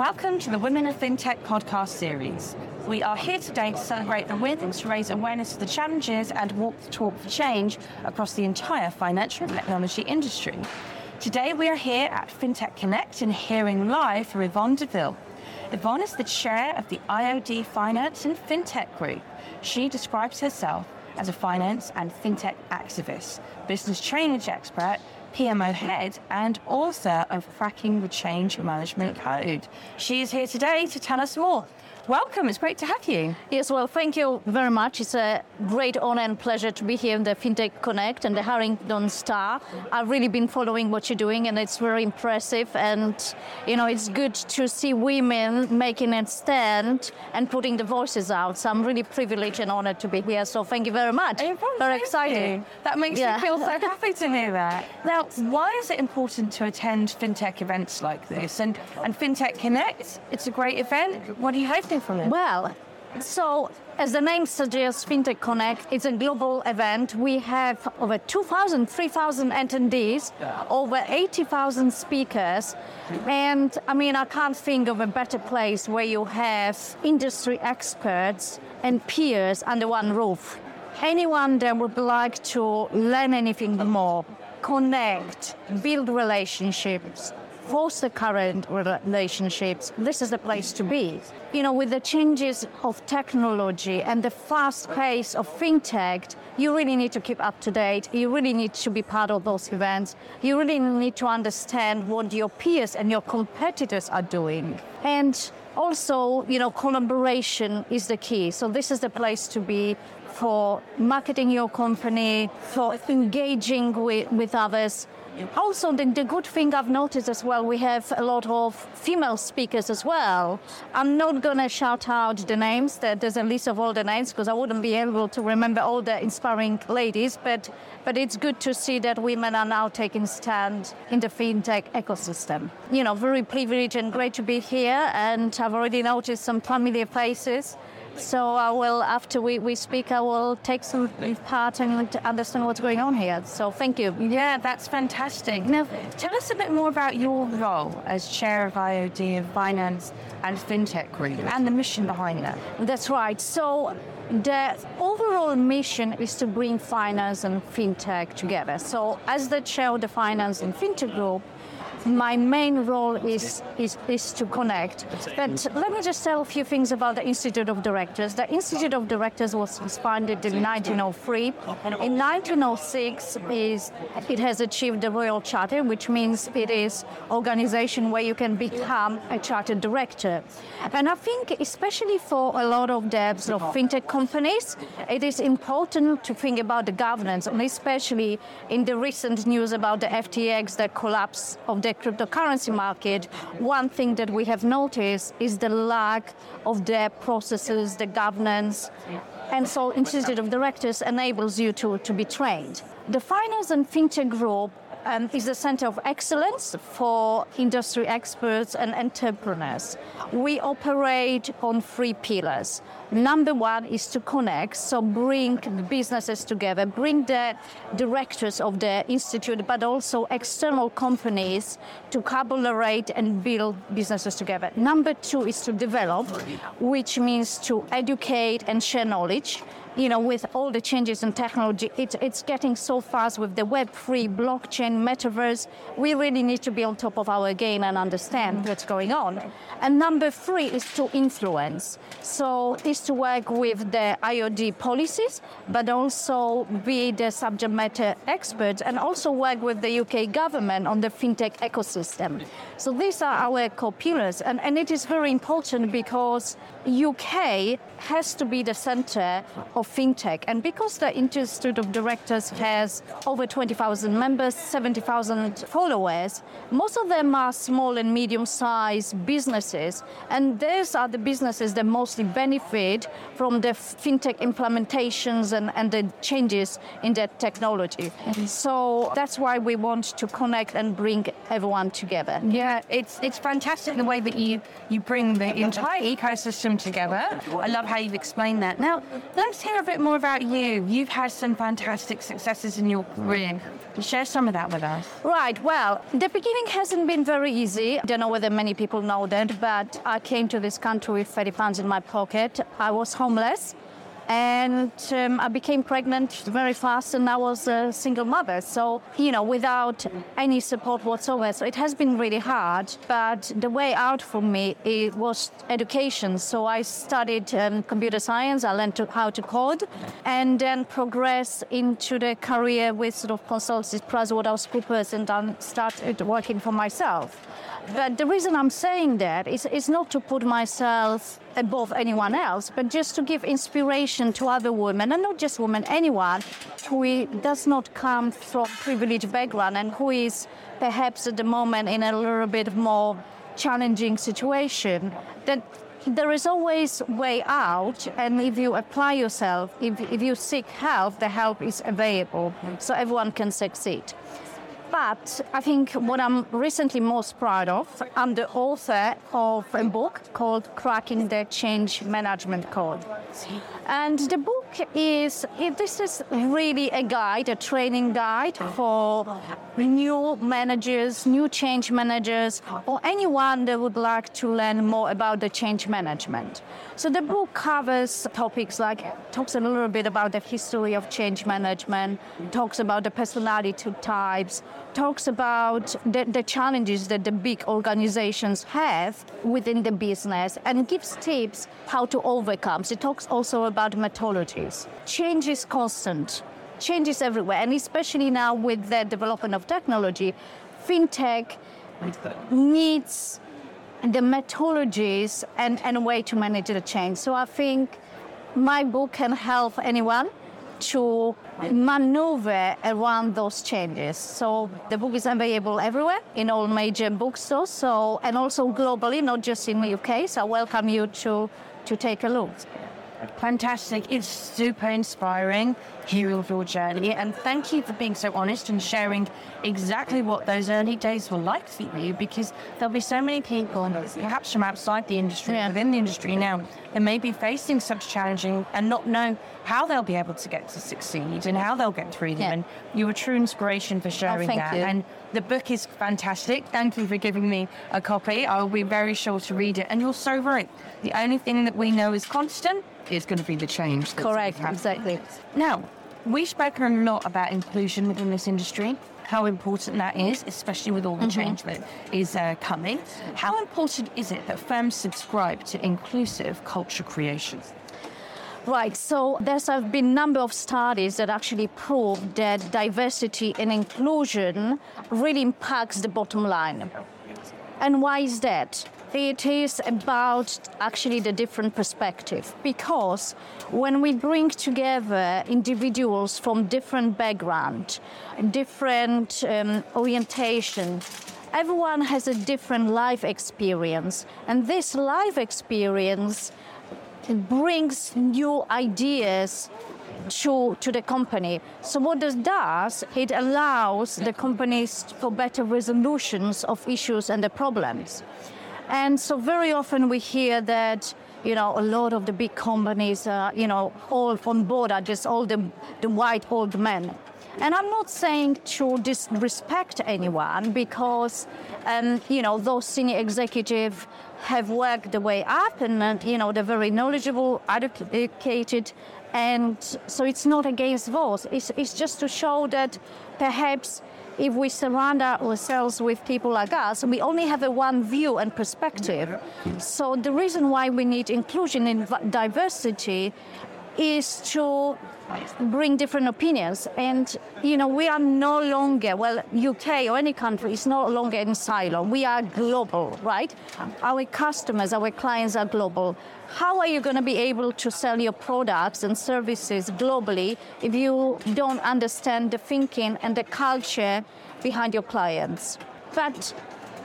Welcome to the Women of FinTech podcast series. We are here today to celebrate the wins, to raise awareness of the challenges, and walk the talk for change across the entire financial technology industry. Today we are here at FinTech Connect and hearing live from Yvonne de Ville. Yvonne is the chair of the IOD Finance and FinTech Group. She describes herself as a finance and fintech activist, business change expert, PMO head, and author of Cracking the Change Management Code. She is here today to tell us more. Welcome, it's great to have you. Yes, well, thank you very much. It's a great honor and pleasure to be here in the FinTech Connect and the Harrington Starr. I've really been following what you're doing and it's very impressive. And, you know, it's good to see women making a stand and putting the voices out. So I'm really privileged and honored to be here. So thank you very much. Oh, very exciting. That makes yeah. me feel so happy to hear that. Now, why is it important to attend FinTech events like this? And, and FinTech Connect, it's a great event. What are you hoping from it? Well, so as the name suggests, FinTech Connect, it's a global event. We have over 2,000, 3,000 attendees, over 80,000 speakers. And I mean, I can't think of a better place where you have industry experts and peers under one roof. Anyone that would like to learn anything more, connect, build relationships, foster current relationships, this is the place to be. You know, with the changes of technology and the fast pace of fintech, you really need to keep up to date. You really need to be part of those events. You really need to understand what your peers and your competitors are doing. And also, you know, collaboration is the key. So this is the place to be for marketing your company, for engaging with, with others, also, the, the, good thing I've noticed as well, we have a lot of female speakers as well. I'm not going to shout out the names. There's a list of all the names because I wouldn't be able to remember all the inspiring ladies. But but it's good to see that women are now taking stand in the fintech ecosystem. You know, very privileged and great to be here. And I've already noticed some familiar faces. So uh, I will, after we, we speak, I will take some part and understand what's going on here. So thank you. Yeah, that's fantastic. Now, tell us a bit more about your role as chair of IOD of Finance and FinTech Group and the mission behind that. That's right. So the overall mission is to bring finance and fintech together. So, as the chair of the finance and fintech group, my main role is, is, is to connect. But let me just tell a few things about the Institute of Directors. The Institute of Directors was founded in 1903. In 1906, is, it has achieved the Royal Charter, which means it is organization where you can become a chartered director. And I think, especially for a lot of the of fintech companies, it is important to think about the governance, and especially in the recent news about the FTX, the collapse of the the cryptocurrency market, one thing that we have noticed is the lack of the processes, the governance, and so Institute of Directors enables you to, to be trained. The Finance and FinTech Group um, is a center of excellence for industry experts and entrepreneurs. We operate on three pillars. Number one is to connect, so bring businesses together, bring the directors of the institute, but also external companies to collaborate and build businesses together. Number two is to develop, which means to educate and share knowledge you know, with all the changes in technology, it, it's getting so fast with the Web3, blockchain, metaverse. We really need to be on top of our game and understand mm. what's going on. And number three is to influence. So is to work with the IOD policies, but also be the subject matter experts and also work with the UK government on the fintech ecosystem. So these are our core pillars. And, and it is very important because UK has to be the center of fintech. And because the Institute of Directors has over 20,000 members, 70,000 followers, most of them are small and medium sized businesses. And these are the businesses that mostly benefit from the fintech implementations and, and the changes in that technology. So that's why we want to connect and bring everyone together. Yeah, it's, it's fantastic the way that you, you bring the entire ecosystem together. I love how you've explained that. Now, let's hear a bit more about you. You've had some fantastic successes in your career. Share some of that with us. Right. Well, the beginning hasn't been very easy. I don't know whether many people know that, but I came to this country with 30 pounds in my pocket. I was homeless and um, I became pregnant very fast, and I was a single mother. So, you know, without any support whatsoever. So it has been really hard. But the way out for me it was education. So I studied um, computer science. I learned to, how to code, and then progressed into the career with sort of consultancy, PricewaterhouseCoopers, and then started working for myself. But the reason I'm saying that is, is not to put myself above anyone else, but just to give inspiration to other women, and not just women, anyone who does not come from privileged background and who is perhaps at the moment in a little bit more challenging situation. That there is always way out, and if you apply yourself, if, if you seek help, the help is available, so everyone can succeed. But I think what I'm recently most proud of, I'm the author of a book called Cracking the Change Management Code. And the book is, this is really a guide, a training guide for new managers, new change managers, or anyone that would like to learn more about the change management. So the book covers topics like, talks a little bit about the history of change management, talks about the personality types, talks about the, the challenges that the big organizations have within the business, and gives tips how to overcome. It talks also about methodologies. Change is constant changes everywhere, and especially now with the development of technology, fintech needs the methodologies and, and a way to manage the change. So I think my book can help anyone to maneuver around those changes. So the book is available everywhere in all major bookstores, so and also globally, not just in the UK. So I welcome you to to take a look. Fantastic. It's super inspiring hearing of your journey. And thank you for being so honest and sharing exactly what those early days were like for you because there'll be so many people, perhaps from outside the industry, yeah. within the industry now, that may be facing such challenging and not know how they'll be able to get to succeed and how they'll get through them. Yeah. And you were a true inspiration for oh, sharing oh, that. You. And the book is fantastic. Thank you for giving me a copy. I will be very sure to read it. And you're so right. The only thing that we know is constant is going to be the change. Correct, exactly. Now, we've spoken a lot about inclusion within this industry, how important that is, especially with all the mm-hmm. change that is uh, coming. How important is it that firms subscribe to inclusive culture creation? Right, so there's have been a number of studies that actually prove that diversity and inclusion really impacts the bottom line. And why is that? It is about actually the different perspective because when we bring together individuals from different background, different um, orientation, everyone has a different life experience, and this life experience brings new ideas to, to the company. So what this does, it allows the companies for better resolutions of issues and the problems. And so very often we hear that you know, a lot of the big companies, uh, you know, all on board are just all the, the white old men. And I'm not saying to disrespect anyone because, um, you know, those senior executives have worked the way up and, uh, you know, they're very knowledgeable, educated, and so it's not against those. It's, it's just to show that perhaps if we surround ourselves with people like us, we only have a one view and perspective. So the reason why we need inclusion in diversity is to bring different opinions. And, you know, we are no longer, well, UK or any country is no longer in silo. We are global, right? Our customers, our clients are global. How are you going to be able to sell your products and services globally if you don't understand the thinking and the culture behind your clients? But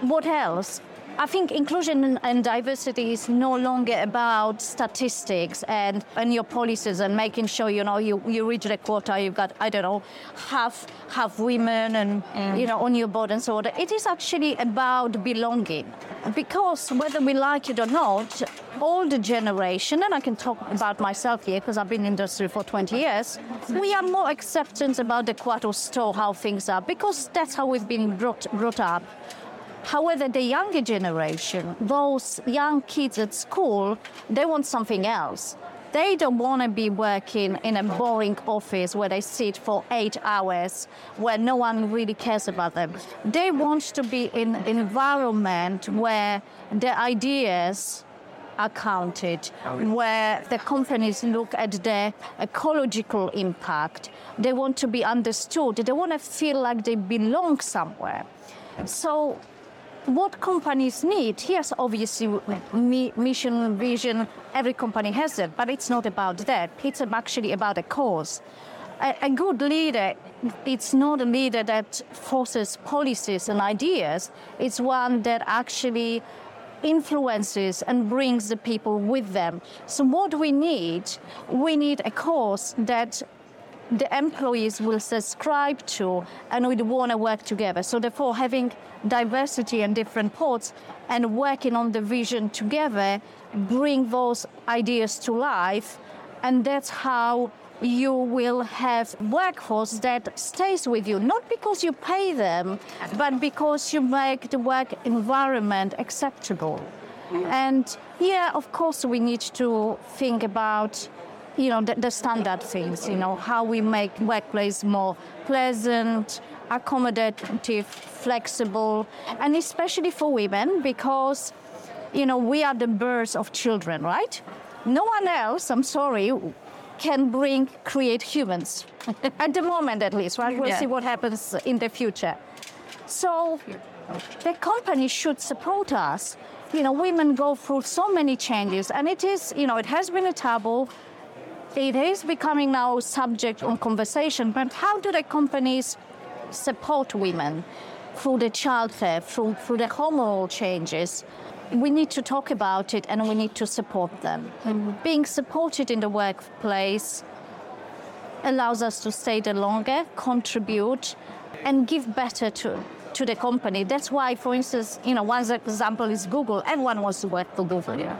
what else? I think inclusion and diversity is no longer about statistics and, and your policies and making sure you know you, you reach the quota. You've got I don't know half half women and mm. you know on your board and so on. It is actually about belonging because whether we like it or not, older generation and I can talk about myself here because I've been in industry for 20 years. We are more acceptance about the quota store how things are because that's how we've been brought brought up. However, the younger generation, those young kids at school, they want something else. They don't want to be working in a boring office where they sit for eight hours, where no one really cares about them. They want to be in an environment where their ideas are counted, where the companies look at their ecological impact. They want to be understood. They want to feel like they belong somewhere. So what companies need. Yes, obviously, mission, vision, every company has it, but it's not about that. It's actually about a cause. A, a good leader, it's not a leader that forces policies and ideas, it's one that actually influences and brings the people with them. So, what we need, we need a cause that the employees will subscribe to and would want to work together. So therefore, having diversity and different ports and working on the vision together bring those ideas to life, and that's how you will have workforce that stays with you. Not because you pay them but because you make the work environment acceptable. And yeah of course we need to think about you know, the, the standard things, you know, how we make workplace more pleasant, accommodative, flexible, and especially for women because, you know, we are the birth of children, right? No one else, I'm sorry, can bring, create humans. at the moment, at least, right? We'll yeah. see what happens in the future. So the company should support us. You know, women go through so many changes, and it is, you know, it has been a taboo it is becoming now subject on conversation, but how do the companies support women through the childcare, through, through the hormonal changes? We need to talk about it and we need to support them. Being supported in the workplace allows us to stay there longer, contribute, and give better to, to the company. That's why, for instance, you know, one example is Google. Everyone wants to work for Google. Yeah.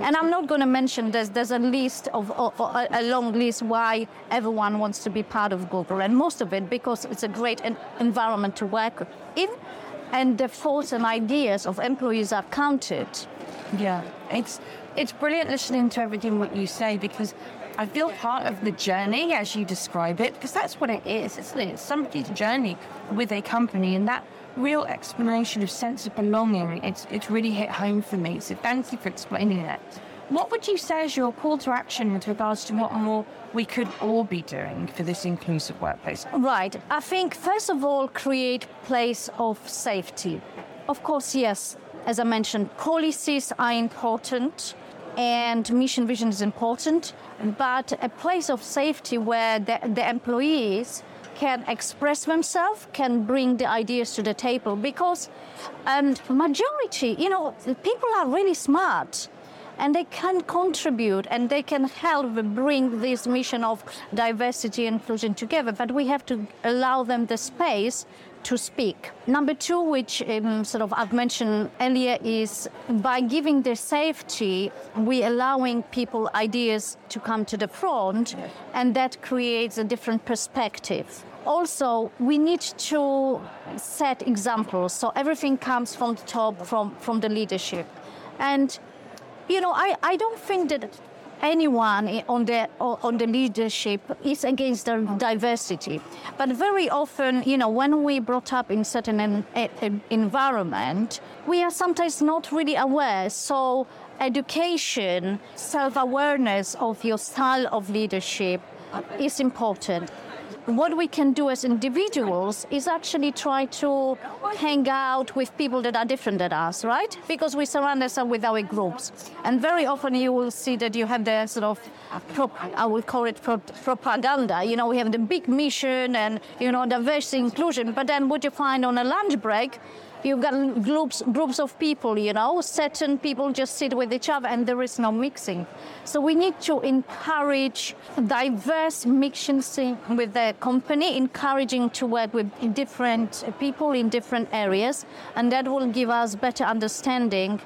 And I'm not going to mention there's, there's a list of, a long list why everyone wants to be part of Google, and most of it because it's a great environment to work in, and the thoughts and ideas of employees are counted. Yeah, it's it's brilliant listening to everything what you say because I feel part of the journey as you describe it, because that's what it is, isn't it? It's somebody's journey with a company, and that real explanation of sense of belonging, it's, it's really hit home for me. So thank you for explaining it. What would you say is your call to action with regards to what more we could all be doing for this inclusive workplace? Right. I think, first of all, create place of safety. Of course, yes, as I mentioned, policies are important and mission vision is important, but a place of safety where the, the employees can express themselves, can bring the ideas to the table because um, majority, you know, people are really smart and they can contribute and they can help bring this mission of diversity and inclusion together, but we have to allow them the space to speak. Number two, which um, sort of I've mentioned earlier, is by giving the safety, we allowing people ideas to come to the front, and that creates a different perspective. Also, we need to set examples, so everything comes from the top, from, from the leadership. And, you know, I, I don't think that anyone on the on the leadership is against the diversity. But very often, you know, when we brought up in certain en, en, environment, we are sometimes not really aware. So education, self-awareness of your style of leadership is important what we can do as individuals is actually try to hang out with people that are different than us, right? Because we surround ourselves with our groups. And very often you will see that you have the sort of, I would call it propaganda. You know, we have the big mission and, you know, diversity inclusion. But then what you find on a lunch break, you've got groups groups of people. You know, certain people just sit with each other, and there is no mixing. So we need to encourage diverse mixing with the company, encouraging to work with different people in different areas, and that will give us better understanding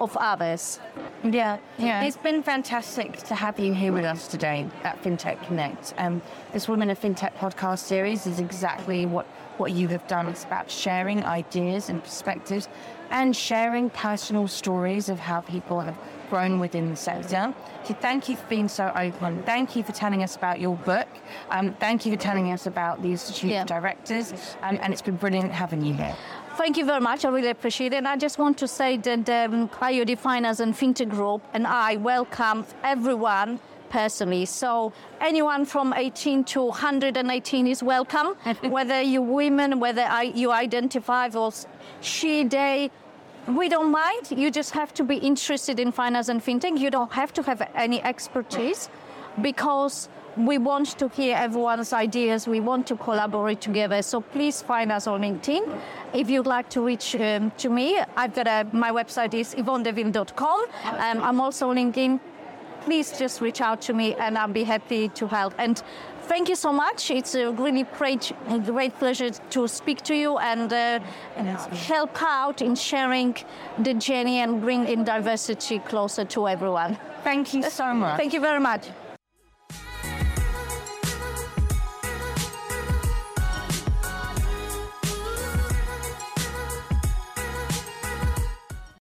of others. Yeah, yeah. It's been fantastic to have you here with us today at FinTech Connect. Um, this Women of FinTech podcast series is exactly what, what you have done. It's about sharing ideas and perspectives and sharing personal stories of how people have grown within the sector. So thank you for being so open. Thank you for telling us about your book. Um, thank you for telling us about the Institute yeah. directors. Um, and it's been brilliant having you here. Thank you very much. I really appreciate it. And I just want to say that um, IOD Finance and FinTech Group and I welcome everyone personally. So anyone from 18 to 118 is welcome, whether you're women, whether you identify as she, they, we don't mind. You just have to be interested in finance and fintech. You don't have to have any expertise because we want to hear everyone's ideas. We want to collaborate together. So please find us on LinkedIn. If you'd like to reach um, to me, I've got a, my website is yvonnedeville.com. Um, I'm also on LinkedIn. Please just reach out to me and I'll be happy to help. And thank you so much. It's a really great, great pleasure to speak to you and uh, help out in sharing the journey and bring in diversity closer to everyone. Thank you so much. Thank you very much.